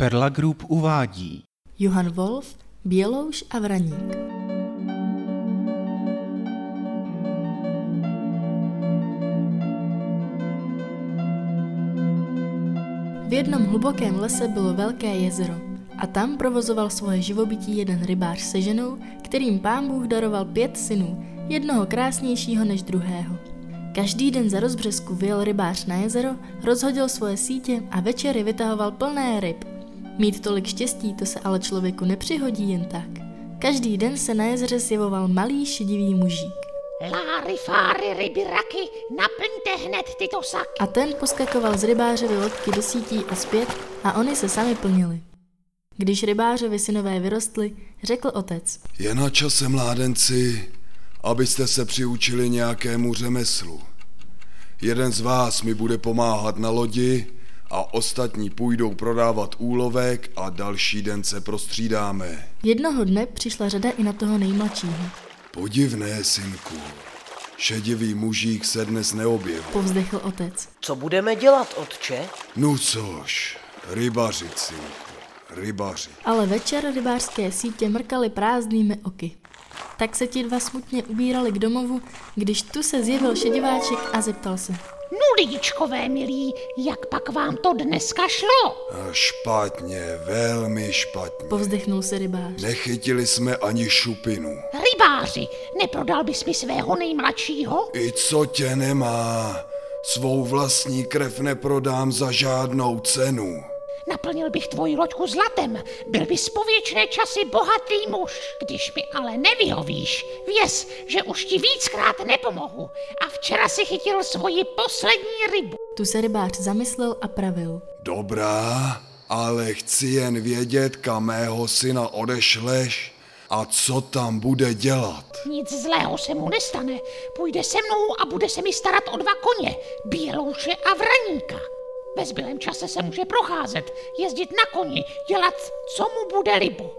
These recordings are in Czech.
Perla Group uvádí Johan Wolf, Bělouš a Vraník. V jednom hlubokém lese bylo velké jezero a tam provozoval svoje živobytí jeden rybář se ženou, kterým pán Bůh daroval pět synů, jednoho krásnějšího než druhého. Každý den za rozbřesku vyjel rybář na jezero, rozhodil svoje sítě a večery vytahoval plné ryb. Mít tolik štěstí to se ale člověku nepřihodí jen tak. Každý den se na jezeře zjevoval malý šedivý mužík. Láry, fáry, ryby, raky, naplňte hned tyto saky. A ten poskakoval z rybářovy lodky do sítí a zpět a oni se sami plnili. Když rybářovi synové vyrostli, řekl otec. Je na čase, mládenci, abyste se přiučili nějakému řemeslu. Jeden z vás mi bude pomáhat na lodi a ostatní půjdou prodávat úlovek a další den se prostřídáme. Jednoho dne přišla řada i na toho nejmladšího. Podivné, synku. Šedivý mužík se dnes neobjevil. Povzdechl otec. Co budeme dělat, otče? No což, rybařit, synku, rybařit. Ale večer rybářské sítě mrkaly prázdnými oky. Tak se ti dva smutně ubírali k domovu, když tu se zjevil šediváček a zeptal se. No lidičkové milí, jak pak vám to dneska šlo? A špatně, velmi špatně. Povzdechnul se rybář. Nechytili jsme ani šupinu. Rybáři, neprodal bys mi svého nejmladšího? I co tě nemá, svou vlastní krev neprodám za žádnou cenu. Naplnil bych tvoji loďku zlatem, byl bys po věčné časy bohatý muž. Když mi ale nevyhovíš, věz, že už ti víckrát nepomohu. A včera si chytil svoji poslední rybu. Tu se rybář zamyslel a pravil. Dobrá, ale chci jen vědět, kam mého syna odešleš a co tam bude dělat. Nic zlého se mu nestane. Půjde se mnou a bude se mi starat o dva koně, bělouše a vraníka. Ve zbylém čase se může procházet, jezdit na koni, dělat, co mu bude libo.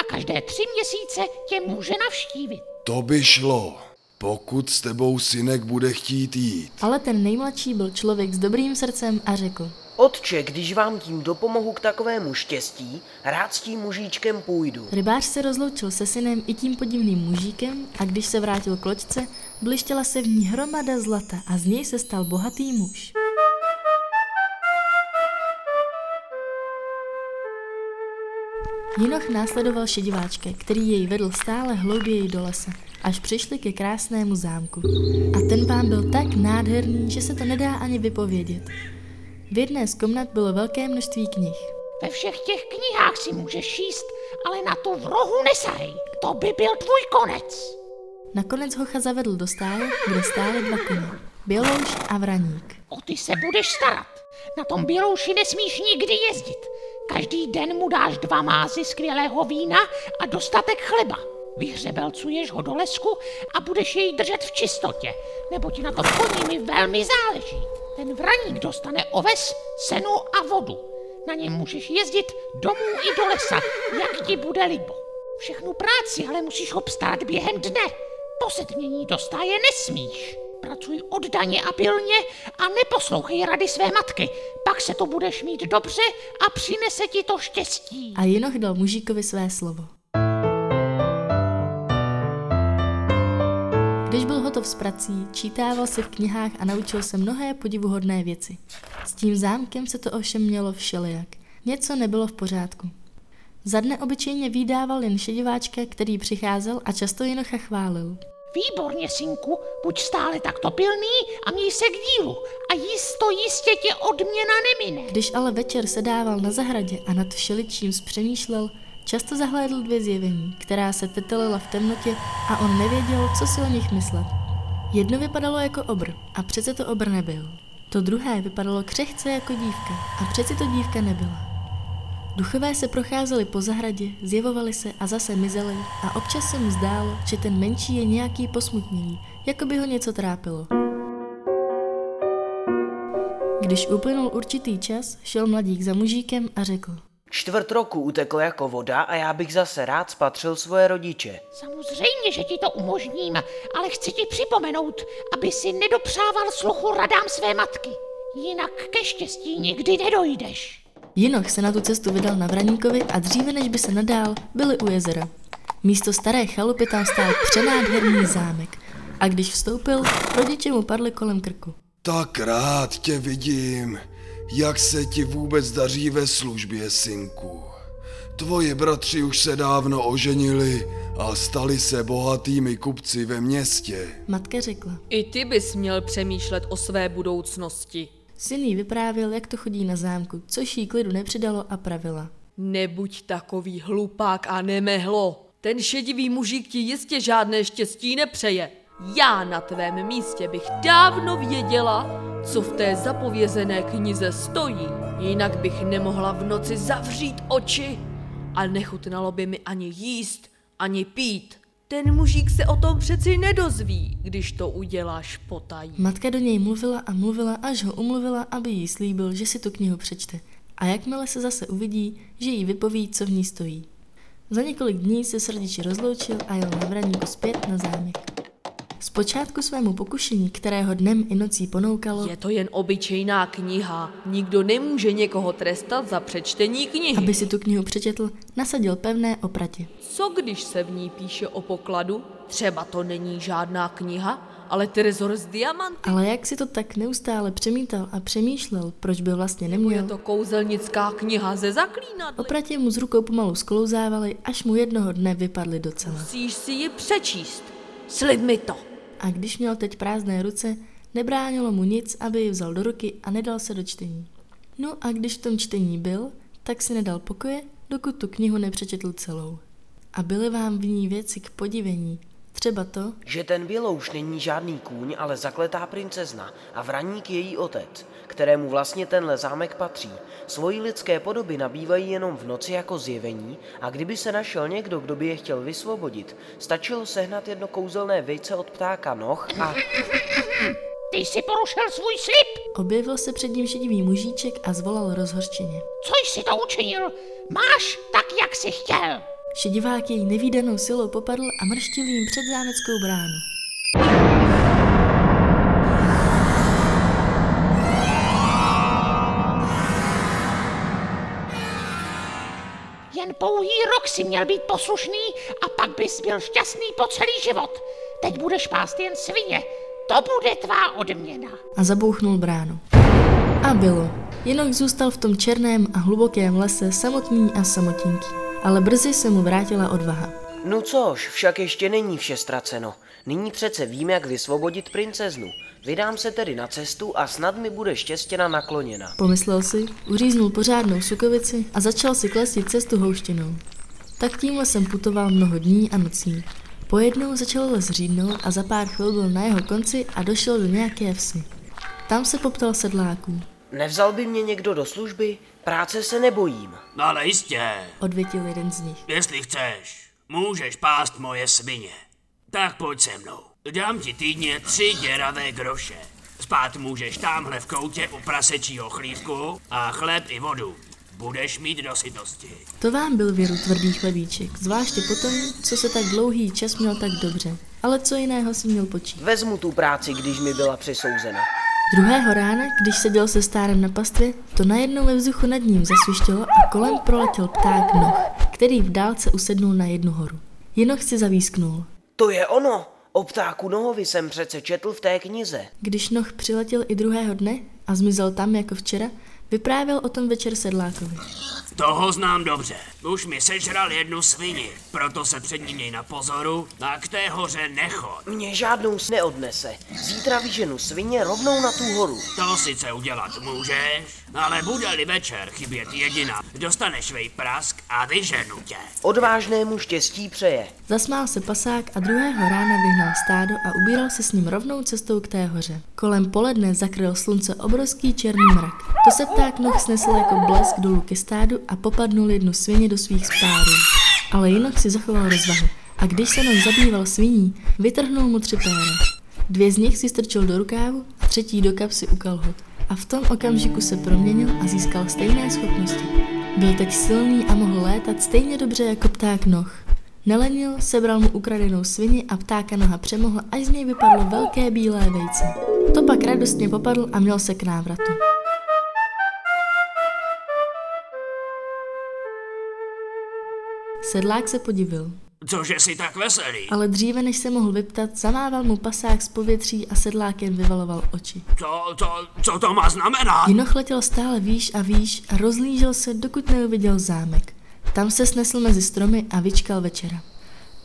A každé tři měsíce tě může navštívit. To by šlo, pokud s tebou synek bude chtít jít. Ale ten nejmladší byl člověk s dobrým srdcem a řekl. Otče, když vám tím dopomohu k takovému štěstí, rád s tím mužíčkem půjdu. Rybář se rozloučil se synem i tím podivným mužíkem a když se vrátil k loďce, blištěla se v ní hromada zlata a z něj se stal bohatý muž. Jinoch následoval šediváčka, který jej vedl stále hlouběji do lesa, až přišli ke krásnému zámku. A ten pán byl tak nádherný, že se to nedá ani vypovědět. V jedné z komnat bylo velké množství knih. Ve všech těch knihách si můžeš číst, ale na tu v rohu nesahej. To by byl tvůj konec. Nakonec hocha zavedl do stáje, kde stály dva koně. Bělouš a Vraník. O ty se budeš starat. Na tom bělouši nesmíš nikdy jezdit. Každý den mu dáš dva mázy skvělého vína a dostatek chleba. Vyhřebelcuješ ho do lesku a budeš jej držet v čistotě, nebo ti na tom koni mi velmi záleží. Ten vraník dostane oves, senu a vodu. Na něm můžeš jezdit domů i do lesa, jak ti bude libo. Všechnu práci ale musíš obstát během dne. Posedmění do stáje nesmíš. Pracuj oddaně a pilně a neposlouchej rady své matky. Pak se to budeš mít dobře a přinese ti to štěstí. A Jinoch dal mužíkovi své slovo. Když byl hotov s prací, čítával si v knihách a naučil se mnohé podivuhodné věci. S tím zámkem se to ovšem mělo všelijak. Něco nebylo v pořádku. Za dne obyčejně vydával jen šediváčka, který přicházel a často Jinocha chválil. Výborně, synku, buď stále takto pilný a měj se k dílu a jisto jistě tě odměna nemine. Když ale večer sedával na zahradě a nad všeličím zpřemýšlel, často zahlédl dvě zjevení, která se tetelila v temnotě a on nevěděl, co si o nich myslet. Jedno vypadalo jako obr a přece to obr nebyl. To druhé vypadalo křehce jako dívka a přeci to dívka nebyla. Duchové se procházeli po zahradě, zjevovali se a zase mizeli a občas se mu zdálo, že ten menší je nějaký posmutnění, jako by ho něco trápilo. Když uplynul určitý čas, šel mladík za mužíkem a řekl. Čtvrt roku uteklo jako voda a já bych zase rád spatřil svoje rodiče. Samozřejmě, že ti to umožním, ale chci ti připomenout, aby si nedopřával sluchu radám své matky. Jinak ke štěstí nikdy nedojdeš. Jinoch se na tu cestu vydal na Vraníkovi a dříve než by se nadál, byli u jezera. Místo staré chalupy tam stál přenádherný zámek a když vstoupil, rodiče mu padli kolem krku. Tak rád tě vidím. Jak se ti vůbec daří ve službě, synku? Tvoji bratři už se dávno oženili a stali se bohatými kupci ve městě. Matka řekla. I ty bys měl přemýšlet o své budoucnosti. Syn jí vyprávěl, jak to chodí na zámku, což jí klidu nepřidalo a pravila. Nebuď takový hlupák a nemehlo. Ten šedivý mužík ti jistě žádné štěstí nepřeje. Já na tvém místě bych dávno věděla, co v té zapovězené knize stojí. Jinak bych nemohla v noci zavřít oči a nechutnalo by mi ani jíst, ani pít. Ten mužík se o tom přeci nedozví, když to uděláš potají. Matka do něj mluvila a mluvila, až ho umluvila, aby jí slíbil, že si tu knihu přečte. A jakmile se zase uvidí, že jí vypoví, co v ní stojí. Za několik dní se s rodiči rozloučil a jel na vraníku zpět na zámek. Zpočátku svému pokušení, kterého dnem i nocí ponoukalo, Je to jen obyčejná kniha. Nikdo nemůže někoho trestat za přečtení knihy. aby si tu knihu přečetl, nasadil pevné opratě. Co když se v ní píše o pokladu? Třeba to není žádná kniha, ale trezor z diamanty. Ale jak si to tak neustále přemítal a přemýšlel, proč by vlastně Je neměl, to kouzelnická kniha ze zaklínadly. opratě mu z rukou pomalu sklouzávaly, až mu jednoho dne vypadly docela. Musíš si ji přečíst. Slib mi to. A když měl teď prázdné ruce, nebránilo mu nic, aby ji vzal do ruky a nedal se do čtení. No a když v tom čtení byl, tak si nedal pokoje, dokud tu knihu nepřečetl celou. A byly vám v ní věci k podivení. Třeba to, Že ten bělouš není žádný kůň, ale zakletá princezna a vraník její otec, kterému vlastně tenhle zámek patří. Svojí lidské podoby nabývají jenom v noci jako zjevení a kdyby se našel někdo, kdo by je chtěl vysvobodit, stačilo sehnat jedno kouzelné vejce od ptáka noh a Ty jsi porušil svůj slib. objevil se před ním šedivý mužíček a zvolal rozhořčeně. Co jsi to učinil? Máš tak, jak jsi chtěl. Šedivák jej nevýdanou silou popadl a mrštil jim před zámeckou bránu. Jen pouhý rok si měl být poslušný a pak bys byl šťastný po celý život. Teď budeš pást jen svině. To bude tvá odměna. a zabouchnul bránu. A bylo. Jenom zůstal v tom černém a hlubokém lese samotný a samotinký. Ale brzy se mu vrátila odvaha. No což, však ještě není vše ztraceno. Nyní přece vím, jak vysvobodit princeznu. Vydám se tedy na cestu a snad mi bude štěstěna nakloněna. Pomyslel si, uříznul pořádnou sukovici a začal si klestit cestu houštinou. Tak tím lesem putoval mnoho dní a nocí. Pojednou začal les řídnout a za pár chvil byl na jeho konci a došel do nějaké vsi. Tam se poptal sedláků. Nevzal by mě někdo do služby? Práce se nebojím. No ale jistě, Odvětil jeden z nich. jestli chceš, můžeš pást moje svině. Tak pojď se mnou. Dám ti týdně tři děravé groše. Spát můžeš tamhle v koutě u prasečího chlívku a chléb i vodu. Budeš mít dosytosti. To vám byl věru tvrdý chlebíček, zvláště potom, co se tak dlouhý čas měl tak dobře. Ale co jiného si měl počít. Vezmu tu práci, když mi byla přisouzena. Druhého rána, když seděl se stárem na pastvě, to najednou ve vzduchu nad ním zasvištělo a kolem proletěl pták Noh, který v dálce usednul na jednu horu. Jenoch si zavísknul. To je ono! O ptáku Nohovi jsem přece četl v té knize. Když Noh přiletěl i druhého dne a zmizel tam jako včera, vyprávěl o tom večer sedlákovi. Toho znám dobře. Už mi sežral jednu svini, proto se před ním měj na pozoru a k té hoře nechod. Mě žádnou s neodnese. Zítra vyženu svině rovnou na tu horu. To sice udělat můžeš, ale bude-li večer chybět jediná, dostaneš vej prask a vyženu tě. Odvážnému štěstí přeje. Zasmál se pasák a druhého rána vyhnal stádo a ubíral se s ním rovnou cestou k té hoře. Kolem poledne zakryl slunce obrovský černý mrak. To se pták noh snesl jako blesk dolů ke stádu a popadnul jednu svině do svých spárů. Ale jinak si zachoval rozvahu. A když se noh zabýval sviní, vytrhnul mu tři péra. Dvě z nich si strčil do rukávu třetí do kapsy u kalhot. A v tom okamžiku se proměnil a získal stejné schopnosti. Byl teď silný a mohl létat stejně dobře jako pták noh. Nelenil, sebral mu ukradenou svini a ptáka noha přemohl, až z něj vypadlo velké bílé vejce. To pak radostně popadl a měl se k návratu. Sedlák se podivil, Cože jsi tak veselý? ale dříve než se mohl vyptat, zamával mu pasák z povětří a sedlákem vyvaloval oči. To, to, co to má znamenat? Jinoch letěl stále výš a výš a rozlížel se, dokud neuviděl zámek. Tam se snesl mezi stromy a vyčkal večera.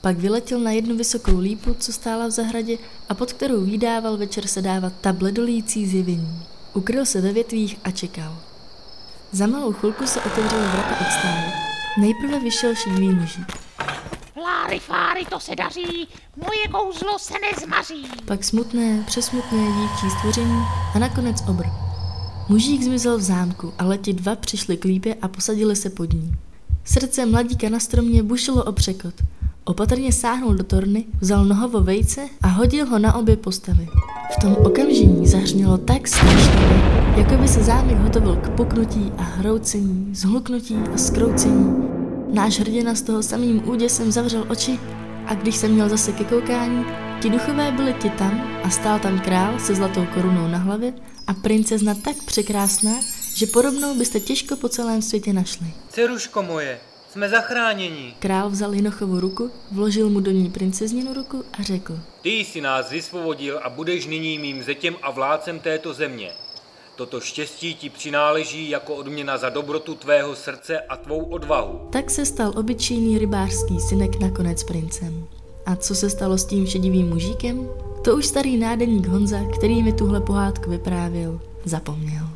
Pak vyletěl na jednu vysokou lípu, co stála v zahradě a pod kterou vydával večer se dávat ta bledolící zjevení. Ukryl se ve větvích a čekal. Za malou chvilku se otevřela vrata od stále. Nejprve vyšel šedivý mužík. Láry fáry, to se daří, moje kouzlo se nezmaří. pak smutné, přesmutné dívčí stvoření a nakonec obr. Mužík zmizel v zámku, ale ti dva přišli k lípě a posadili se pod ní. Srdce mladíka na stromě bušilo o překot. Opatrně sáhnul do torny, vzal nohovo vejce a hodil ho na obě postavy. V tom okamžení zahřmělo tak strašně, jako by se zámek hotovil k puknutí a hroucení, zhluknutí a skroucení. Náš hrdina z toho samým úděsem zavřel oči a když se měl zase ke koukání, ti duchové byli ti tam a stál tam král se zlatou korunou na hlavě a princezna tak překrásná, že podobnou byste těžko po celém světě našli. Ceruško moje, jsme zachráněni. Král vzal Jinochovu ruku, vložil mu do ní princezninu ruku a řekl. Ty jsi nás vysvobodil a budeš nyní mým zetěm a vládcem této země. Toto štěstí ti přináleží jako odměna za dobrotu tvého srdce a tvou odvahu. Tak se stal obyčejný rybářský synek nakonec princem. A co se stalo s tím šedivým mužíkem? To už starý nádeník Honza, který mi tuhle pohádku vyprávěl, zapomněl.